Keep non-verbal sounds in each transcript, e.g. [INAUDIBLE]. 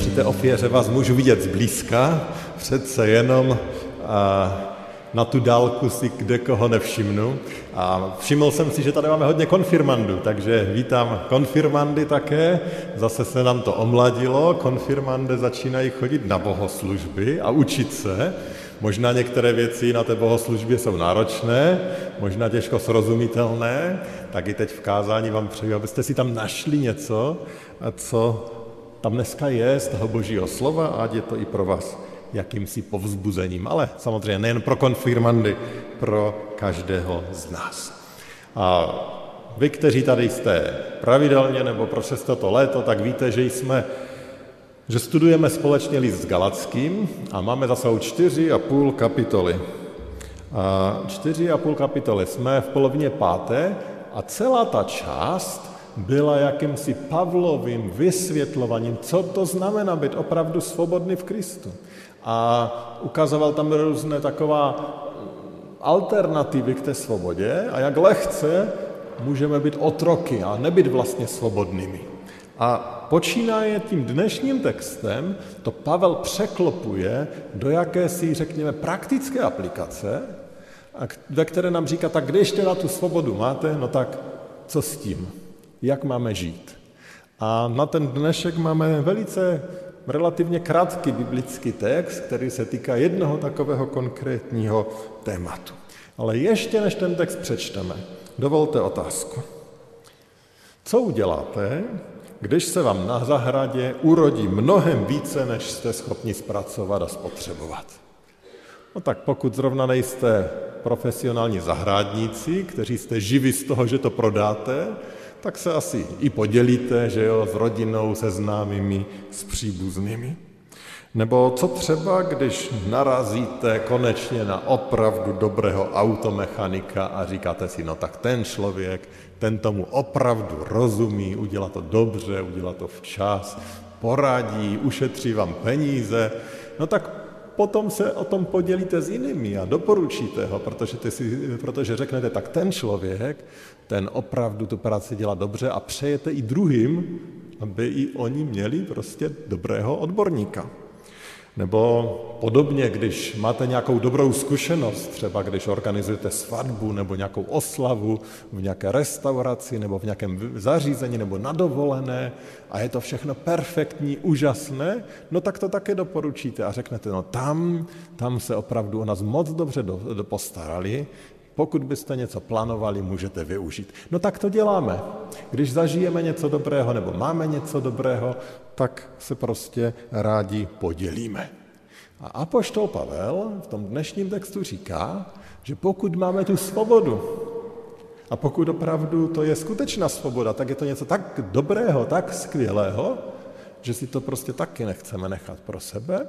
při té ofěře vás můžu vidět zblízka, přece jenom na tu dálku si kde koho nevšimnu. A všiml jsem si, že tady máme hodně konfirmandů, takže vítám konfirmandy také. Zase se nám to omladilo, konfirmandy začínají chodit na bohoslužby a učit se. Možná některé věci na té bohoslužbě jsou náročné, možná těžko srozumitelné, tak i teď v kázání vám přeju, abyste si tam našli něco, co tam dneska je z toho božího slova ať je to i pro vás jakýmsi povzbuzením, ale samozřejmě nejen pro konfirmandy, pro každého z nás. A vy, kteří tady jste pravidelně nebo přes toto léto, tak víte, že jsme že studujeme společně list s Galackým a máme za sebou čtyři a půl kapitoly. A čtyři a půl kapitoly jsme v polovině páté a celá ta část byla jakýmsi Pavlovým vysvětlováním, co to znamená být opravdu svobodný v Kristu. A ukazoval tam různé taková alternativy k té svobodě a jak lehce můžeme být otroky a nebyt vlastně svobodnými. A počínaje tím dnešním textem, to Pavel překlopuje do jakési, řekněme, praktické aplikace, ve které nám říká, tak když teda tu svobodu máte, no tak co s tím? Jak máme žít. A na ten dnešek máme velice relativně krátký biblický text, který se týká jednoho takového konkrétního tématu. Ale ještě než ten text přečteme, dovolte otázku. Co uděláte, když se vám na zahradě urodí mnohem více, než jste schopni zpracovat a spotřebovat? No tak pokud zrovna nejste profesionální zahrádníci, kteří jste živi z toho, že to prodáte, tak se asi i podělíte, že jo, s rodinou, se známými, s příbuznými. Nebo co třeba, když narazíte konečně na opravdu dobrého automechanika a říkáte si, no tak ten člověk, ten tomu opravdu rozumí, udělá to dobře, udělá to včas, poradí, ušetří vám peníze, no tak potom se o tom podělíte s jinými a doporučíte ho, protože, ty si, protože řeknete, tak ten člověk, ten opravdu tu práci dělá dobře a přejete i druhým, aby i oni měli prostě dobrého odborníka. Nebo podobně, když máte nějakou dobrou zkušenost, třeba když organizujete svatbu nebo nějakou oslavu v nějaké restauraci nebo v nějakém zařízení nebo na dovolené a je to všechno perfektní, úžasné, no tak to také doporučíte a řeknete, no tam, tam se opravdu o nás moc dobře do, do postarali, pokud byste něco plánovali, můžete využít. No tak to děláme. Když zažijeme něco dobrého nebo máme něco dobrého, tak se prostě rádi podělíme. A Apoštol Pavel v tom dnešním textu říká, že pokud máme tu svobodu, a pokud opravdu to je skutečná svoboda, tak je to něco tak dobrého, tak skvělého, že si to prostě taky nechceme nechat pro sebe,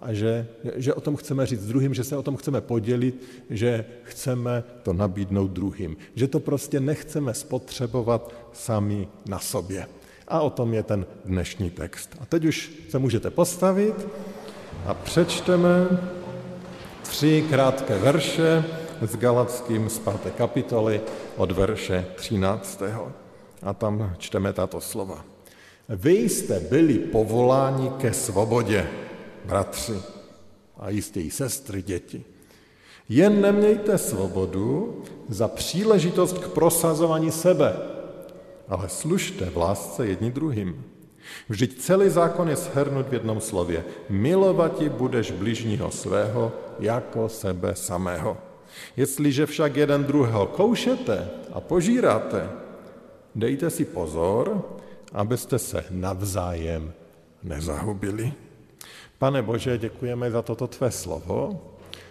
a že, že o tom chceme říct druhým, že se o tom chceme podělit, že chceme to nabídnout druhým, že to prostě nechceme spotřebovat sami na sobě. A o tom je ten dnešní text. A teď už se můžete postavit a přečteme tři krátké verše s Galackým z páté kapitoly od verše 13. A tam čteme tato slova. Vy jste byli povoláni ke svobodě bratři a jistě i sestry, děti. Jen nemějte svobodu za příležitost k prosazování sebe, ale služte v lásce jedni druhým. Vždyť celý zákon je shrnut v jednom slově. Milovati budeš bližního svého jako sebe samého. Jestliže však jeden druhého koušete a požíráte, dejte si pozor, abyste se navzájem nezahubili. Pane Bože, děkujeme za toto tvé slovo,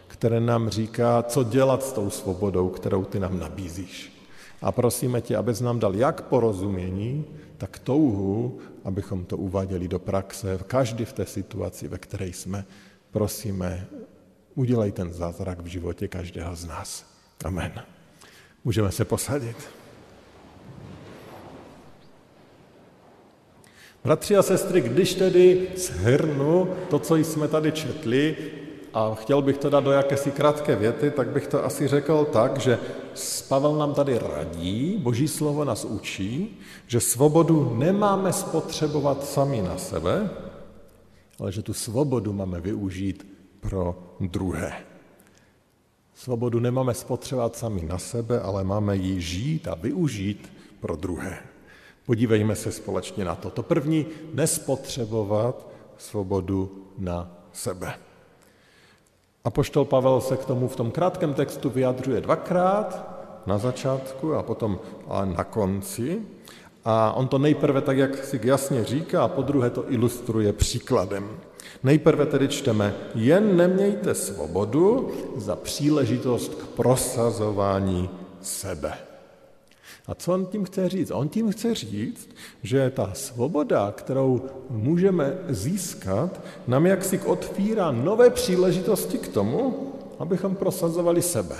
které nám říká, co dělat s tou svobodou, kterou ty nám nabízíš. A prosíme tě, abys nám dal jak porozumění, tak touhu, abychom to uváděli do praxe, každý v té situaci, ve které jsme. Prosíme, udělej ten zázrak v životě každého z nás. Amen. Můžeme se posadit. Bratři a sestry, když tedy shrnu to, co jsme tady četli, a chtěl bych to dát do jakési krátké věty, tak bych to asi řekl tak, že Pavel nám tady radí, boží slovo nás učí, že svobodu nemáme spotřebovat sami na sebe, ale že tu svobodu máme využít pro druhé. Svobodu nemáme spotřebovat sami na sebe, ale máme ji žít a využít pro druhé. Podívejme se společně na to. To první, nespotřebovat svobodu na sebe. A poštol Pavel se k tomu v tom krátkém textu vyjadřuje dvakrát, na začátku a potom a na konci. A on to nejprve tak, jak si jasně říká, a po druhé to ilustruje příkladem. Nejprve tedy čteme, jen nemějte svobodu za příležitost k prosazování sebe. A co on tím chce říct? On tím chce říct, že ta svoboda, kterou můžeme získat, nám jaksi otvírá nové příležitosti k tomu, abychom prosazovali sebe.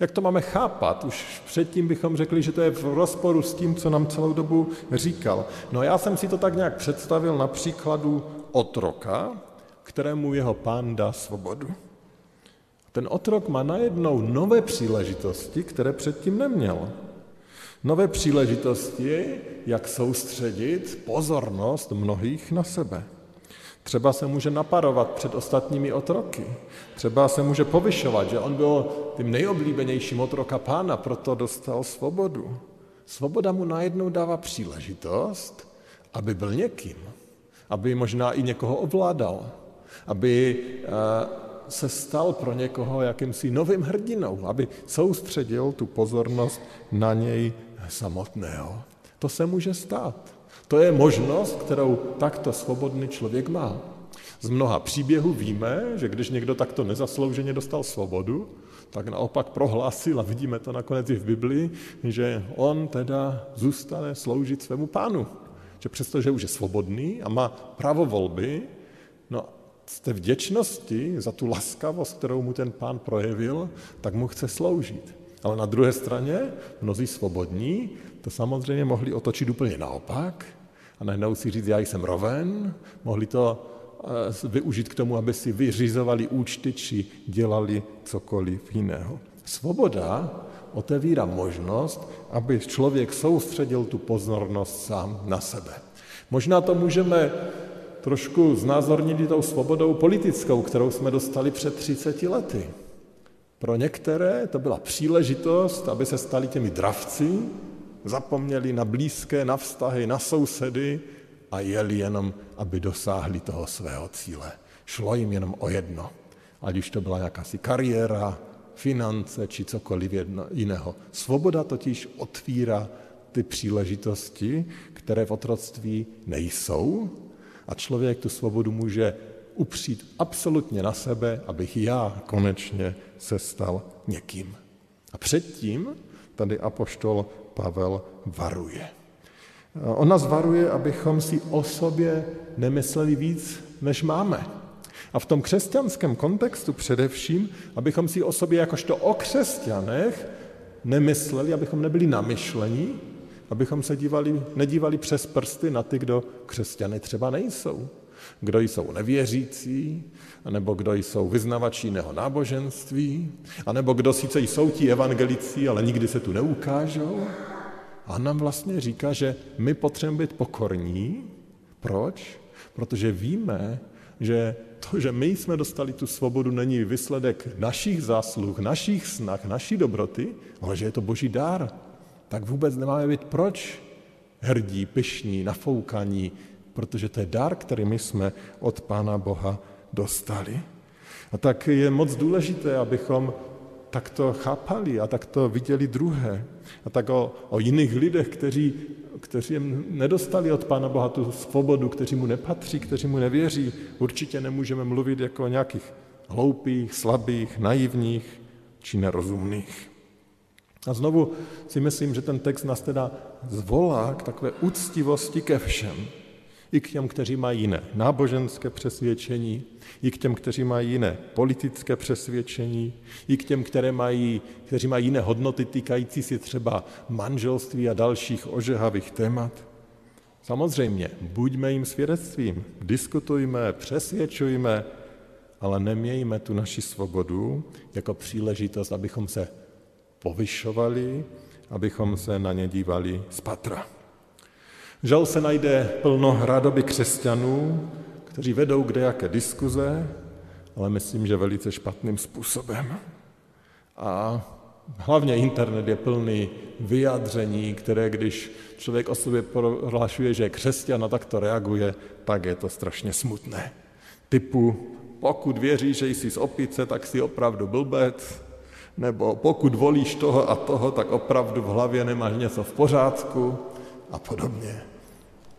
Jak to máme chápat? Už předtím bychom řekli, že to je v rozporu s tím, co nám celou dobu říkal. No já jsem si to tak nějak představil na příkladu otroka, kterému jeho pán dá svobodu. Ten otrok má najednou nové příležitosti, které předtím neměl. Nové příležitosti, jak soustředit pozornost mnohých na sebe. Třeba se může naparovat před ostatními otroky. Třeba se může povyšovat, že on byl tím nejoblíbenějším otroka pána, proto dostal svobodu. Svoboda mu najednou dává příležitost, aby byl někým, aby možná i někoho ovládal, aby eh, se stal pro někoho jakýmsi novým hrdinou, aby soustředil tu pozornost na něj samotného. To se může stát. To je možnost, kterou takto svobodný člověk má. Z mnoha příběhů víme, že když někdo takto nezaslouženě dostal svobodu, tak naopak prohlásil, a vidíme to nakonec i v Biblii, že on teda zůstane sloužit svému pánu. Že přestože už je svobodný a má právo volby, no z té vděčnosti za tu laskavost, kterou mu ten pán projevil, tak mu chce sloužit. Ale na druhé straně mnozí svobodní to samozřejmě mohli otočit úplně naopak a najednou si říct, já jsem roven, mohli to eh, využít k tomu, aby si vyřizovali účty či dělali cokoliv jiného. Svoboda otevírá možnost, aby člověk soustředil tu pozornost sám na sebe. Možná to můžeme trošku znázornit tou svobodou politickou, kterou jsme dostali před 30 lety. Pro některé to byla příležitost, aby se stali těmi dravci, zapomněli na blízké, na vztahy, na sousedy a jeli jenom, aby dosáhli toho svého cíle. Šlo jim jenom o jedno. Ať už to byla jakási kariéra, finance či cokoliv jedno, jiného. Svoboda totiž otvírá ty příležitosti, které v otroctví nejsou a člověk tu svobodu může upřít absolutně na sebe, abych já konečně se stal někým. A předtím tady apoštol Pavel varuje. On nás varuje, abychom si o sobě nemysleli víc, než máme. A v tom křesťanském kontextu především, abychom si o sobě jakožto o křesťanech nemysleli, abychom nebyli namyšlení, abychom se dívali, nedívali přes prsty na ty, kdo křesťany třeba nejsou. Kdo jsou nevěřící, nebo kdo jsou vyznavači jiného náboženství, anebo kdo sice jsou ti evangelici, ale nikdy se tu neukážou. A nám vlastně říká, že my potřebujeme být pokorní. Proč? Protože víme, že to, že my jsme dostali tu svobodu, není výsledek našich zásluh, našich snah, naší dobroty, ale že je to boží dár. Tak vůbec nemáme být proč hrdí, pyšní, nafoukaní, protože to je dar, který my jsme od Pána Boha dostali. A tak je moc důležité, abychom takto chápali a takto viděli druhé. A tak o, o jiných lidech, kteří, kteří nedostali od Pána Boha tu svobodu, kteří mu nepatří, kteří mu nevěří, určitě nemůžeme mluvit jako o nějakých hloupých, slabých, naivních či nerozumných. A znovu si myslím, že ten text nás teda zvolá k takové úctivosti ke všem. I k těm, kteří mají jiné náboženské přesvědčení, i k těm, kteří mají jiné politické přesvědčení, i k těm, které mají, kteří mají jiné hodnoty týkající si třeba manželství a dalších ožehavých témat. Samozřejmě, buďme jim svědectvím, diskutujme, přesvědčujme, ale nemějme tu naši svobodu jako příležitost, abychom se povyšovali, abychom se na ně dívali z patra. Žal se najde plno radoby křesťanů, kteří vedou kde jaké diskuze, ale myslím, že velice špatným způsobem. A hlavně internet je plný vyjádření, které když člověk o sobě prohlašuje, že je křesťan a tak to reaguje, tak je to strašně smutné. Typu, pokud věříš, že jsi z opice, tak jsi opravdu blbec, nebo pokud volíš toho a toho, tak opravdu v hlavě nemáš něco v pořádku a podobně.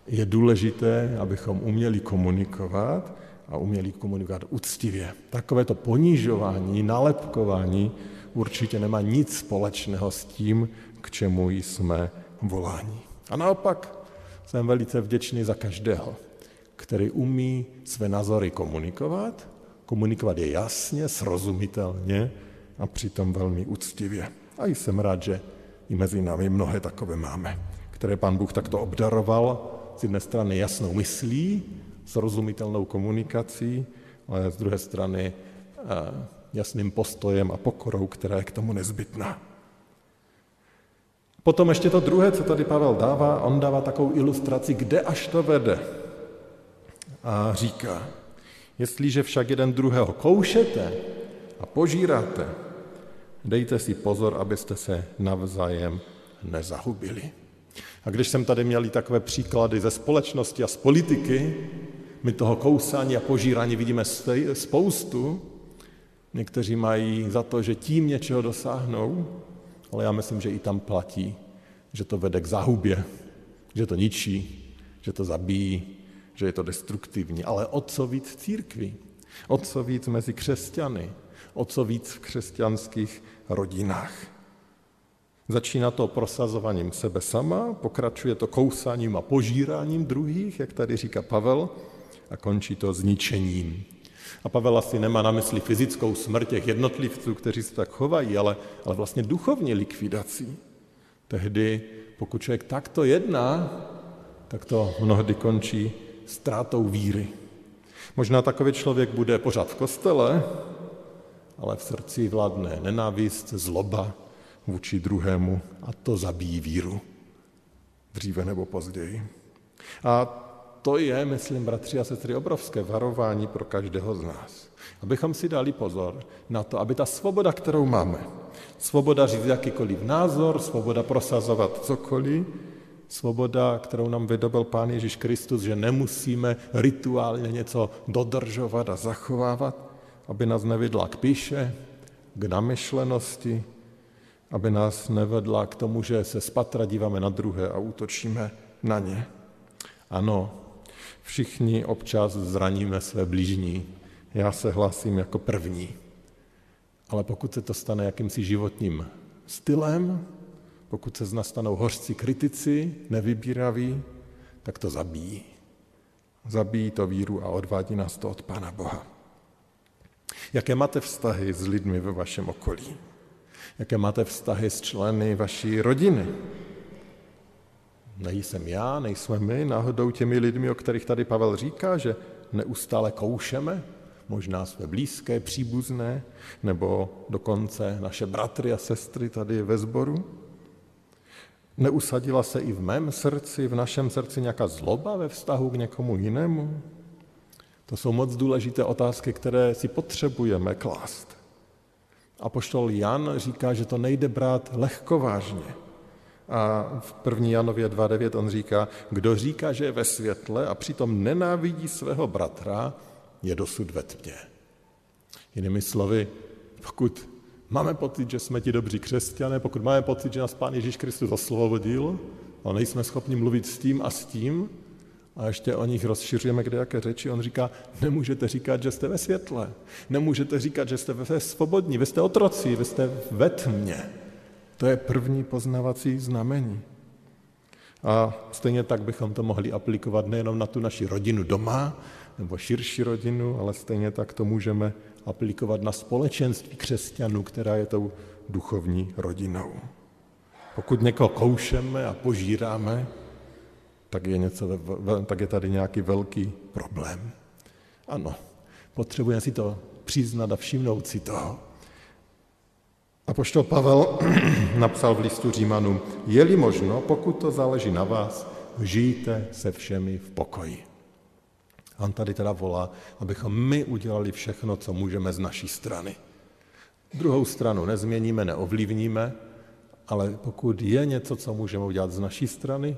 Je důležité, abychom uměli komunikovat a uměli komunikovat úctivě. Takové to ponižování, nalepkování určitě nemá nic společného s tím, k čemu jsme voláni. A naopak jsem velice vděčný za každého, který umí své názory komunikovat, komunikovat je jasně, srozumitelně a přitom velmi úctivě. A jsem rád, že i mezi námi mnohé takové máme, které pan Bůh takto obdaroval z jedné strany jasnou myslí, srozumitelnou komunikací, ale z druhé strany eh, jasným postojem a pokorou, která je k tomu nezbytná. Potom ještě to druhé, co tady Pavel dává, on dává takovou ilustraci, kde až to vede. A říká, jestliže však jeden druhého koušete a požíráte, dejte si pozor, abyste se navzájem nezahubili. A když jsem tady měli takové příklady ze společnosti a z politiky, my toho kousání a požírání vidíme spoustu. Někteří mají za to, že tím něčeho dosáhnou, ale já myslím, že i tam platí, že to vede k zahubě, že to ničí, že to zabíjí, že je to destruktivní. Ale o co víc v církvi, o co víc mezi křesťany, o co víc v křesťanských rodinách. Začíná to prosazováním sebe sama, pokračuje to kousáním a požíráním druhých, jak tady říká Pavel, a končí to zničením. A Pavel asi nemá na mysli fyzickou smrt těch jednotlivců, kteří se tak chovají, ale, ale vlastně duchovní likvidací. Tehdy, pokud člověk takto jedná, tak to mnohdy končí ztrátou víry. Možná takový člověk bude pořád v kostele, ale v srdci vládne nenávist, zloba, vůči druhému a to zabíjí víru. Dříve nebo později. A to je, myslím, bratři a sestry, obrovské varování pro každého z nás. Abychom si dali pozor na to, aby ta svoboda, kterou máme, svoboda říct jakýkoliv názor, svoboda prosazovat cokoliv, svoboda, kterou nám vydobil Pán Ježíš Kristus, že nemusíme rituálně něco dodržovat a zachovávat, aby nás nevedla k píše, k namyšlenosti, aby nás nevedla k tomu, že se spatra díváme na druhé a útočíme na ně. Ano, všichni občas zraníme své blížní. Já se hlásím jako první. Ale pokud se to stane jakýmsi životním stylem, pokud se z nás stanou hořci kritici, nevybíraví, tak to zabíjí. Zabíjí to víru a odvádí nás to od Pána Boha. Jaké máte vztahy s lidmi ve vašem okolí? Jaké máte vztahy s členy vaší rodiny. Nejsem já, nejsme my náhodou těmi lidmi, o kterých tady Pavel říká, že neustále koušeme, možná své blízké, příbuzné, nebo dokonce naše bratry a sestry tady ve sboru? Neusadila se i v mém srdci, v našem srdci nějaká zloba ve vztahu k někomu jinému? To jsou moc důležité otázky, které si potřebujeme klást. A poštol Jan říká, že to nejde brát lehkovážně. A v 1. Janově 2.9 on říká, kdo říká, že je ve světle a přitom nenávidí svého bratra, je dosud ve tmě. Jinými slovy, pokud máme pocit, že jsme ti dobří křesťané, pokud máme pocit, že nás Pán Ježíš Kristus osvobodil, ale nejsme schopni mluvit s tím a s tím, a ještě o nich rozšiřujeme kde jaké řeči. On říká, nemůžete říkat, že jste ve světle. Nemůžete říkat, že jste ve svobodní, vy jste otroci, vy jste ve tmě. To je první poznavací znamení. A stejně tak bychom to mohli aplikovat nejenom na tu naši rodinu doma, nebo širší rodinu, ale stejně tak to můžeme aplikovat na společenství křesťanů, která je tou duchovní rodinou. Pokud někoho koušeme a požíráme, tak je, něco, tak je tady nějaký velký problém. Ano, potřebujeme si to přiznat a všimnout si toho. A poštol Pavel [CLEARS THROAT] napsal v listu Římanům, je-li možno, pokud to záleží na vás, žijte se všemi v pokoji. On tady teda volá, abychom my udělali všechno, co můžeme z naší strany. Druhou stranu nezměníme, neovlivníme, ale pokud je něco, co můžeme udělat z naší strany,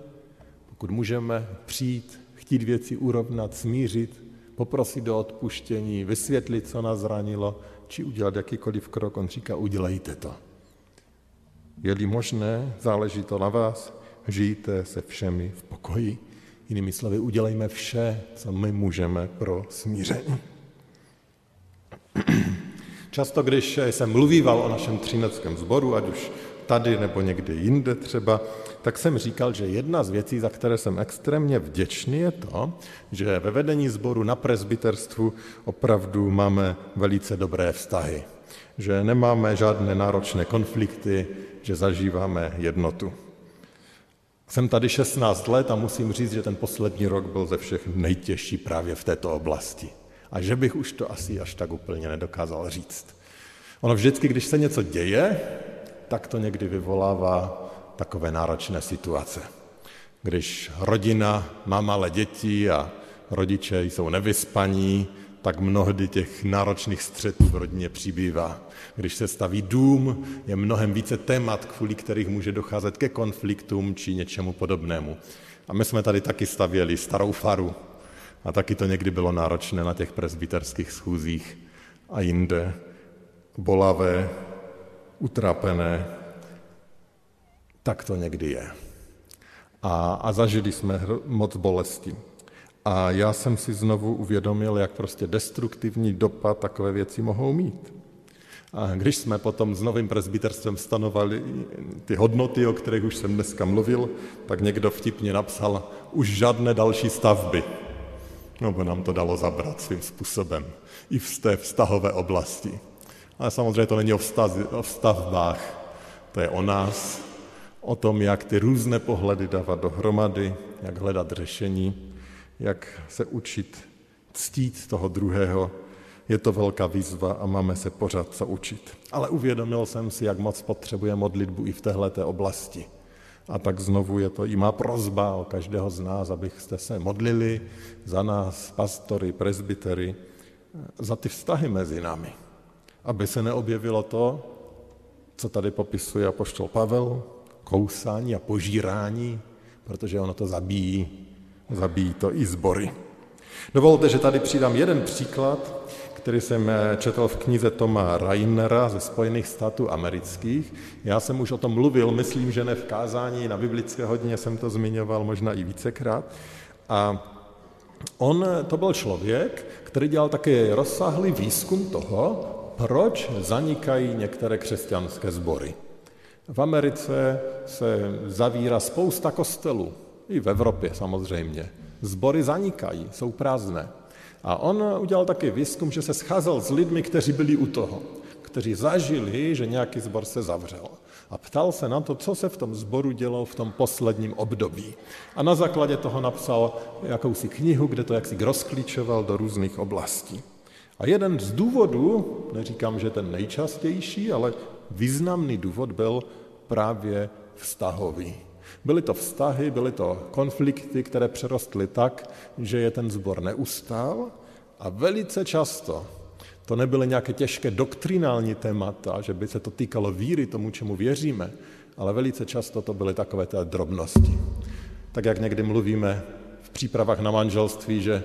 pokud můžeme přijít, chtít věci urovnat, smířit, poprosit o odpuštění, vysvětlit, co nás zranilo, či udělat jakýkoliv krok, on říká, udělejte to. Je-li možné, záleží to na vás, žijte se všemi v pokoji. Jinými slovy, udělejme vše, co my můžeme pro smíření. [CLEARS THROAT] Často, když jsem mluvíval o našem třineckém sboru, ať už tady nebo někde jinde třeba, tak jsem říkal, že jedna z věcí, za které jsem extrémně vděčný, je to, že ve vedení sboru na presbyterstvu opravdu máme velice dobré vztahy. Že nemáme žádné náročné konflikty, že zažíváme jednotu. Jsem tady 16 let a musím říct, že ten poslední rok byl ze všech nejtěžší právě v této oblasti. A že bych už to asi až tak úplně nedokázal říct. Ono vždycky, když se něco děje, tak to někdy vyvolává takové náročné situace. Když rodina má malé děti a rodiče jsou nevyspaní, tak mnohdy těch náročných střetů v rodině přibývá. Když se staví dům, je mnohem více témat, kvůli kterých může docházet ke konfliktům či něčemu podobnému. A my jsme tady taky stavěli starou faru a taky to někdy bylo náročné na těch presbyterských schůzích a jinde. Bolavé, utrapené, tak to někdy je. A, a zažili jsme moc bolesti. A já jsem si znovu uvědomil, jak prostě destruktivní dopad takové věci mohou mít. A když jsme potom s novým presbyterstvem stanovali ty hodnoty, o kterých už jsem dneska mluvil, tak někdo vtipně napsal, už žádné další stavby. No, bo nám to dalo zabrat svým způsobem. I v té vztahové oblasti. Ale samozřejmě to není o, vztaz, o stavbách. To je o nás, o tom, jak ty různé pohledy dávat dohromady, jak hledat řešení, jak se učit ctít toho druhého. Je to velká výzva a máme se pořád co učit. Ale uvědomil jsem si, jak moc potřebuje modlitbu i v této oblasti. A tak znovu je to i má prozba o každého z nás, abyste se modlili za nás, pastory, presbytery, za ty vztahy mezi námi. Aby se neobjevilo to, co tady popisuje apoštol Pavel, kousání a požírání, protože ono to zabíjí, zabíjí to i zbory. Dovolte, že tady přidám jeden příklad, který jsem eh, četl v knize Toma Rainera ze Spojených států amerických. Já jsem už o tom mluvil, myslím, že ne v kázání, na biblické hodině jsem to zmiňoval možná i vícekrát. A on, to byl člověk, který dělal také rozsáhlý výzkum toho, proč zanikají některé křesťanské sbory. V Americe se zavírá spousta kostelů, i v Evropě samozřejmě. Zbory zanikají, jsou prázdné. A on udělal taky výzkum, že se scházel s lidmi, kteří byli u toho, kteří zažili, že nějaký zbor se zavřel. A ptal se na to, co se v tom zboru dělo v tom posledním období. A na základě toho napsal jakousi knihu, kde to jaksi rozklíčoval do různých oblastí. A jeden z důvodů, neříkám, že ten nejčastější, ale významný důvod byl právě vztahový. Byly to vztahy, byly to konflikty, které přerostly tak, že je ten zbor neustál a velice často to nebyly nějaké těžké doktrinální témata, že by se to týkalo víry tomu, čemu věříme, ale velice často to byly takové té drobnosti. Tak jak někdy mluvíme v přípravách na manželství, že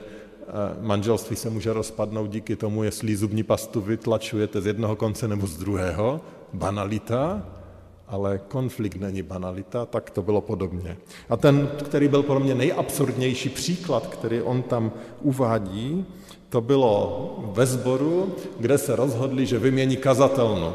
manželství se může rozpadnout díky tomu, jestli zubní pastu vytlačujete z jednoho konce nebo z druhého, banalita, ale konflikt není banalita, tak to bylo podobně. A ten, který byl pro mě nejabsurdnější příklad, který on tam uvádí, to bylo ve sboru, kde se rozhodli, že vymění kazatelnu.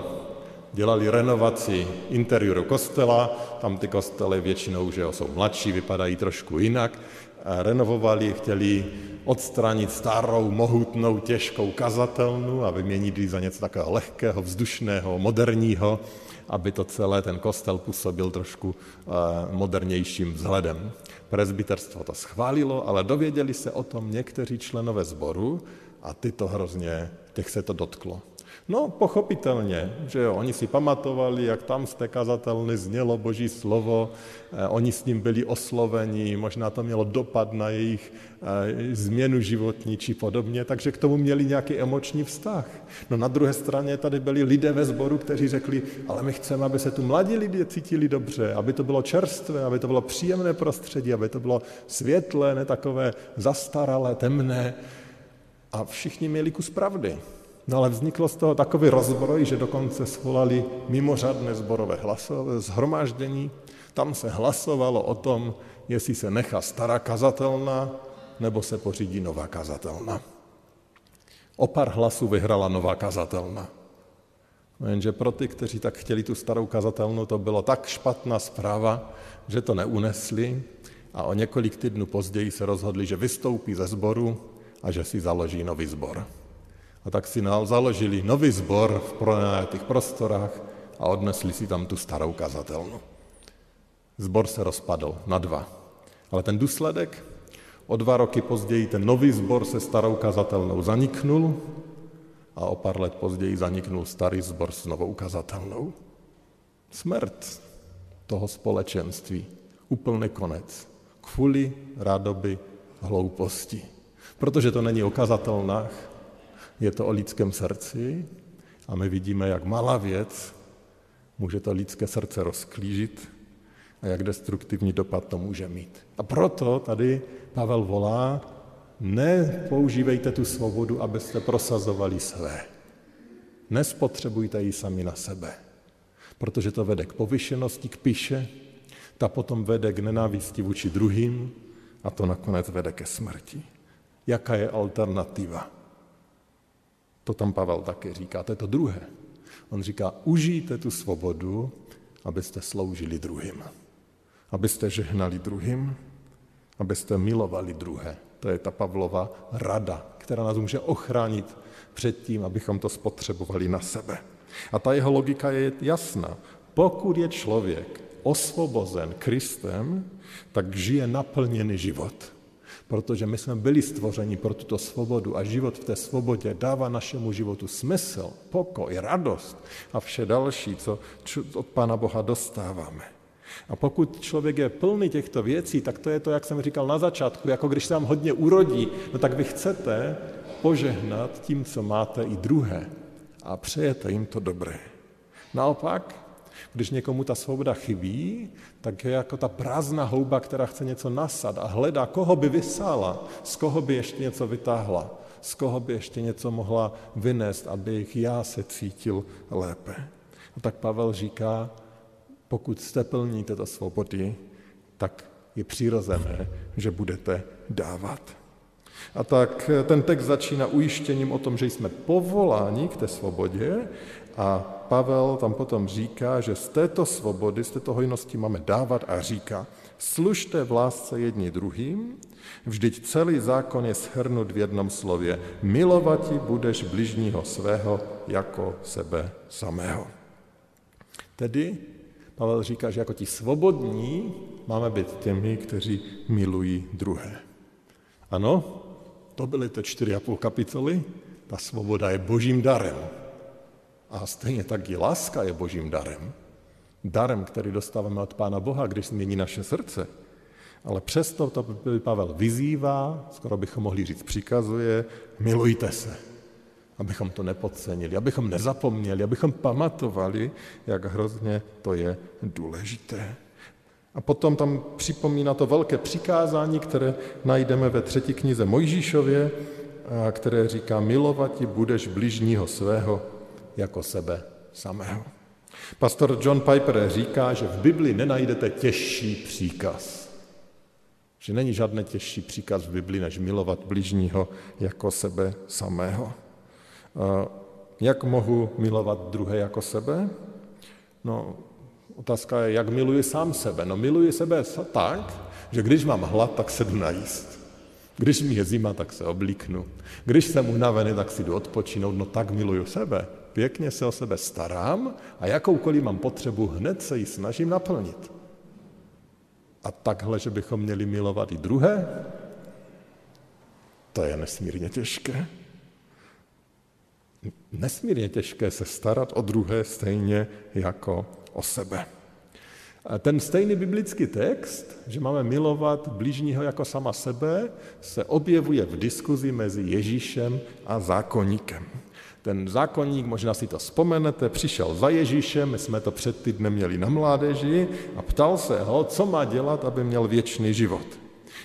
dělali renovaci interiéru kostela, tam ty kostely většinou že jo, jsou mladší, vypadají trošku jinak, renovovali, chtěli odstranit starou, mohutnou, těžkou kazatelnu a vyměnit ji za něco takového lehkého, vzdušného, moderního, aby to celé, ten kostel působil trošku eh, modernějším vzhledem. Prezbiterstvo to schválilo, ale dověděli se o tom někteří členové sboru a ty to hrozně, těch se to dotklo. No, pochopitelně, že jo, oni si pamatovali, jak tam z té kazatelny znělo boží slovo, eh, oni s ním byli osloveni, možná to mělo dopad na jejich eh, změnu životní či podobně, takže k tomu měli nějaký emoční vztah. No na druhé straně tady byli lidé ve sboru, kteří řekli, ale my chceme, aby se tu mladí lidé cítili dobře, aby to bylo čerstvé, aby to bylo příjemné prostředí, aby to bylo světlé, ne takové zastaralé, temné. A všichni měli kus pravdy. No ale vzniklo z toho takový rozbroj, že dokonce svolali mimořádné zborové hlasové zhromáždění. Tam se hlasovalo o tom, jestli se nechá stará kazatelna, nebo se pořídí nová kazatelna. O pár hlasů vyhrala nová kazatelna. No jenže pro ty, kteří tak chtěli tu starou kazatelnu, to bylo tak špatná zpráva, že to neunesli a o několik týdnů později se rozhodli, že vystoupí ze sboru a že si založí nový sbor. A tak si založili nový sbor v pronajatých prostorách a odnesli si tam tu starou kazatelnu. Zbor se rozpadl na dva. Ale ten důsledek, o dva roky později ten nový sbor se starou kazatelnou zaniknul a o pár let později zaniknul starý sbor s novou kazatelnou. Smrt toho společenství, úplný konec, kvůli rádoby hlouposti. Protože to není o kazatelnách, je to o lidském srdci a my vidíme, jak malá věc může to lidské srdce rozklížit a jak destruktivní dopad to může mít. A proto tady Pavel volá, nepoužívejte tu svobodu, abyste prosazovali své. Nespotřebujte ji sami na sebe, protože to vede k povyšenosti, k píše, ta potom vede k nenávisti vůči druhým a to nakonec vede ke smrti. Jaká je alternativa? To tam Pavel také říká, to je to druhé. On říká, užijte tu svobodu, abyste sloužili druhým. Abyste žehnali druhým, abyste milovali druhé. To je ta Pavlova rada, která nás může ochránit před tím, abychom to spotřebovali na sebe. A ta jeho logika je jasná. Pokud je člověk osvobozen Kristem, tak žije naplněný život protože my jsme byli stvořeni pro tuto svobodu a život v té svobodě dává našemu životu smysl, pokoj, radost a vše další, co od Pána Boha dostáváme. A pokud člověk je plný těchto věcí, tak to je to, jak jsem říkal na začátku, jako když se vám hodně urodí, no tak vy chcete požehnat tím, co máte i druhé a přejete jim to dobré. Naopak, když někomu ta svoboda chybí, tak je jako ta prázdná houba, která chce něco nasad a hledá, koho by vysála, z koho by ještě něco vytáhla, z koho by ještě něco mohla vynést, abych já se cítil lépe. A tak Pavel říká, pokud jste plní této svobody, tak je přirozené, že budete dávat. A tak ten text začíná ujištěním o tom, že jsme povoláni k té svobodě a Pavel tam potom říká, že z této svobody, z této hojnosti máme dávat a říká, služte v lásce jedni druhým, vždyť celý zákon je shrnut v jednom slově. Milovati budeš bližního svého jako sebe samého. Tedy Pavel říká, že jako ti svobodní máme být těmi, kteří milují druhé. Ano, to byly ty čtyři a půl kapitoly. Ta svoboda je božím darem. A stejně tak i láska je božím darem. Darem, který dostáváme od Pána Boha, když změní naše srdce. Ale přesto to Pavel vyzývá, skoro bychom mohli říct přikazuje, milujte se, abychom to nepodcenili, abychom nezapomněli, abychom pamatovali, jak hrozně to je důležité. A potom tam připomíná to velké přikázání, které najdeme ve třetí knize Mojžíšově, které říká, milovat budeš bližního svého jako sebe samého. Pastor John Piper říká, že v Bibli nenajdete těžší příkaz. Že není žádný těžší příkaz v Bibli, než milovat bližního jako sebe samého. Jak mohu milovat druhé jako sebe? No, otázka je, jak miluji sám sebe. No, miluji sebe tak, že když mám hlad, tak se jdu najíst. Když mi je zima, tak se oblíknu. Když jsem unavený, tak si jdu odpočinout. No tak miluju sebe. Pěkně se o sebe starám a jakoukoliv mám potřebu, hned se ji snažím naplnit. A takhle, že bychom měli milovat i druhé, to je nesmírně těžké. Nesmírně těžké se starat o druhé stejně jako o sebe. Ten stejný biblický text, že máme milovat blížního jako sama sebe, se objevuje v diskuzi mezi Ježíšem a zákonníkem. Ten zákonník, možná si to vzpomenete, přišel za Ježíšem, my jsme to před týdnem měli na mládeži a ptal se ho, co má dělat, aby měl věčný život.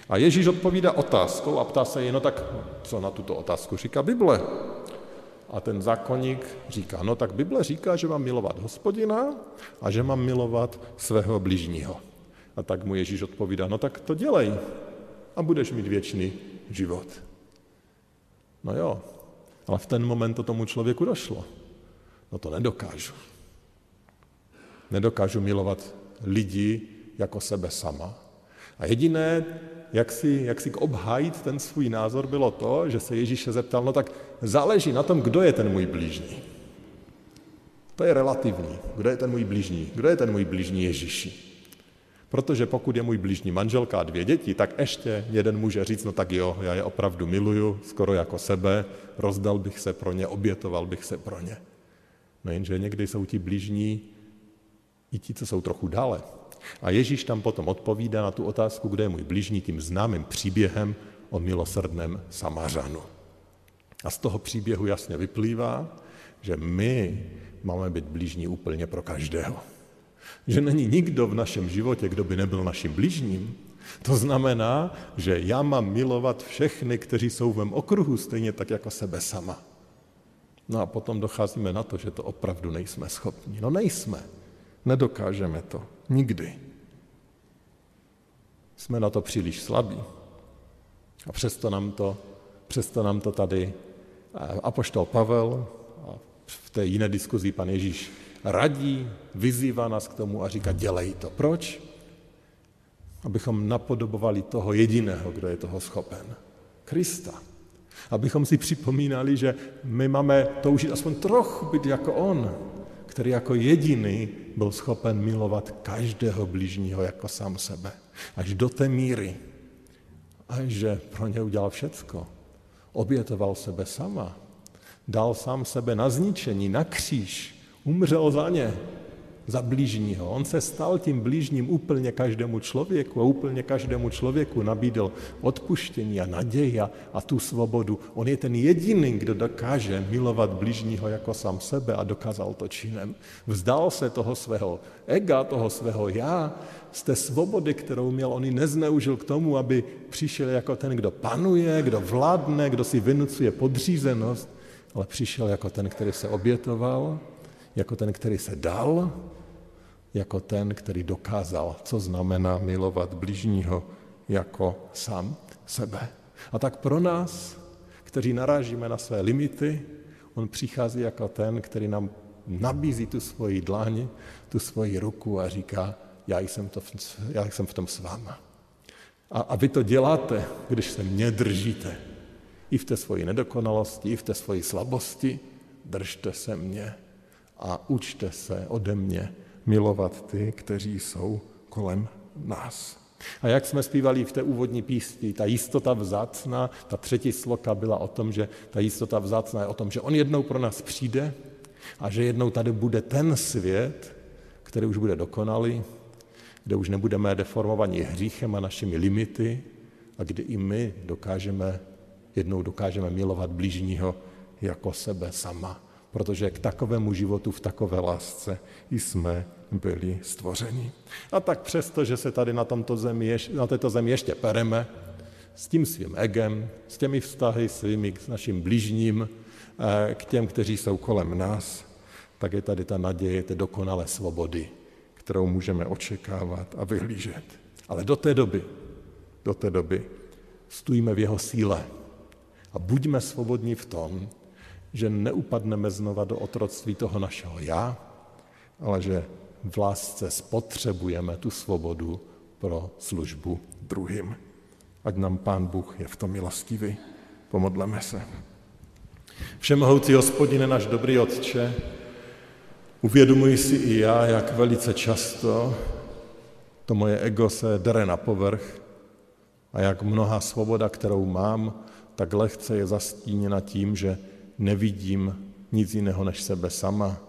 A Ježíš odpovídá otázkou a ptá se jen, no tak co na tuto otázku říká Bible? A ten zákonník říká, no tak Bible říká, že mám milovat hospodina a že mám milovat svého bližního. A tak mu Ježíš odpovídá, no tak to dělej a budeš mít věčný život. No jo, ale v ten moment to tomu člověku došlo. No to nedokážu. Nedokážu milovat lidi jako sebe sama. A jediné, jak si, jak si obhájit ten svůj názor, bylo to, že se Ježíše zeptal, no tak záleží na tom, kdo je ten můj blížní. To je relativní. Kdo je ten můj blížní? Kdo je ten můj blížní Ježíši? Protože pokud je můj blížní manželka a dvě děti, tak ještě jeden může říct, no tak jo, já je opravdu miluju, skoro jako sebe, rozdal bych se pro ně, obětoval bych se pro ně. No jenže někdy jsou ti blížní i ti, co jsou trochu dále. A Ježíš tam potom odpovídá na tu otázku, kde je můj blížní, tím známým příběhem o milosrdném Samařanu. A z toho příběhu jasně vyplývá, že my máme být blížní úplně pro každého. Že není nikdo v našem životě, kdo by nebyl naším blížním. To znamená, že já mám milovat všechny, kteří jsou v mém okruhu, stejně tak jako sebe sama. No a potom docházíme na to, že to opravdu nejsme schopni. No nejsme. Nedokážeme to. Nikdy. Jsme na to příliš slabí. A přesto nám to, přesto nám to tady apoštol Pavel a v té jiné diskuzi pan Ježíš radí, vyzývá nás k tomu a říká, dělej to. Proč? Abychom napodobovali toho jediného, kdo je toho schopen. Krista. Abychom si připomínali, že my máme toužit aspoň trochu být jako on, který jako jediný byl schopen milovat každého blížního jako sám sebe. Až do té míry, až že pro ně udělal všecko. Obětoval sebe sama. Dal sám sebe na zničení, na kříž. Umřel za ně za blížního. On se stal tím blížním úplně každému člověku a úplně každému člověku nabídl odpuštění a naději a, a tu svobodu. On je ten jediný, kdo dokáže milovat blížního jako sám sebe a dokázal to činem. Vzdal se toho svého ega, toho svého já, z té svobody, kterou měl, on ji nezneužil k tomu, aby přišel jako ten, kdo panuje, kdo vládne, kdo si vynucuje podřízenost, ale přišel jako ten, který se obětoval, jako ten, který se dal, jako ten, který dokázal, co znamená milovat bližního jako sám sebe. A tak pro nás, kteří narážíme na své limity, on přichází jako ten, který nám nabízí tu svoji dlaň, tu svoji ruku a říká, já jsem, to, já jsem v tom s váma. A, a vy to děláte, když se mě držíte. I v té svoji nedokonalosti, i v té svoji slabosti, držte se mě a učte se ode mě milovat ty, kteří jsou kolem nás. A jak jsme zpívali v té úvodní písni, ta jistota vzácná, ta třetí sloka byla o tom, že ta jistota vzácná je o tom, že on jednou pro nás přijde a že jednou tady bude ten svět, který už bude dokonalý, kde už nebudeme deformovaní hříchem a našimi limity a kde i my dokážeme, jednou dokážeme milovat blížního jako sebe sama protože k takovému životu v takové lásce jsme byli stvořeni. A tak přesto, že se tady na, tomto zemi, na této zemi ještě pereme, s tím svým egem, s těmi vztahy svými s naším blížním, eh, k těm, kteří jsou kolem nás, tak je tady ta naděje té dokonalé svobody, kterou můžeme očekávat a vyhlížet. Ale do té doby, do té doby stůjíme v jeho síle a buďme svobodní v tom, že neupadneme znova do otroctví toho našeho já, ale že v lásce spotřebujeme tu svobodu pro službu druhým. Ať nám Pán Bůh je v tom milostivý. Pomodleme se. Všemohoucí hospodine, náš dobrý Otče, uvědomuji si i já, jak velice často to moje ego se dere na povrch a jak mnoha svoboda, kterou mám, tak lehce je zastíněna tím, že nevidím nic jiného než sebe sama,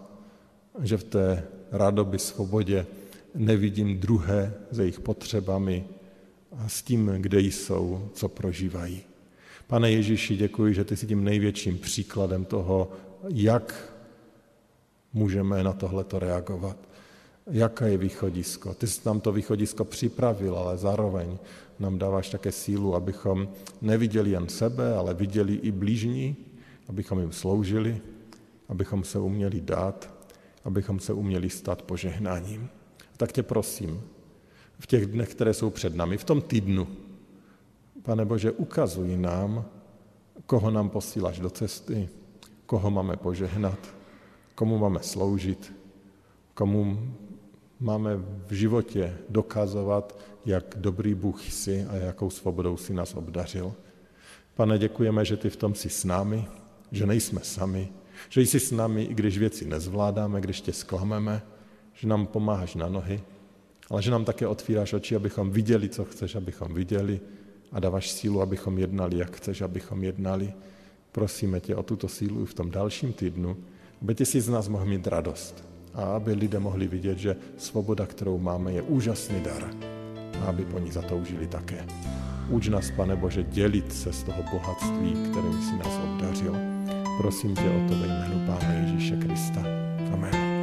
že v té radoby, svobodě nevidím druhé s jejich potřebami a s tím, kde jsou, co prožívají. Pane Ježíši, děkuji, že ty jsi tím největším příkladem toho, jak můžeme na tohleto reagovat. Jaké je východisko? Ty jsi nám to východisko připravil, ale zároveň nám dáváš také sílu, abychom neviděli jen sebe, ale viděli i blížní, abychom jim sloužili, abychom se uměli dát, abychom se uměli stát požehnáním. Tak tě prosím, v těch dnech, které jsou před námi, v tom týdnu, Pane Bože, ukazuj nám, koho nám posíláš do cesty, koho máme požehnat, komu máme sloužit, komu máme v životě dokazovat, jak dobrý Bůh jsi a jakou svobodou si nás obdařil. Pane, děkujeme, že ty v tom jsi s námi, že nejsme sami, že jsi s námi, i když věci nezvládáme, když tě sklameme, že nám pomáháš na nohy, ale že nám také otvíráš oči, abychom viděli, co chceš, abychom viděli a dáváš sílu, abychom jednali, jak chceš, abychom jednali. Prosíme tě o tuto sílu i v tom dalším týdnu, aby ty si z nás mohl mít radost a aby lidé mohli vidět, že svoboda, kterou máme, je úžasný dar a aby po ní zatoužili také. Uč nás, Pane Bože, dělit se z toho bohatství, kterým si nás obdařil. Prosím tě o to ve jménu Pána Ježíše Krista. Amen.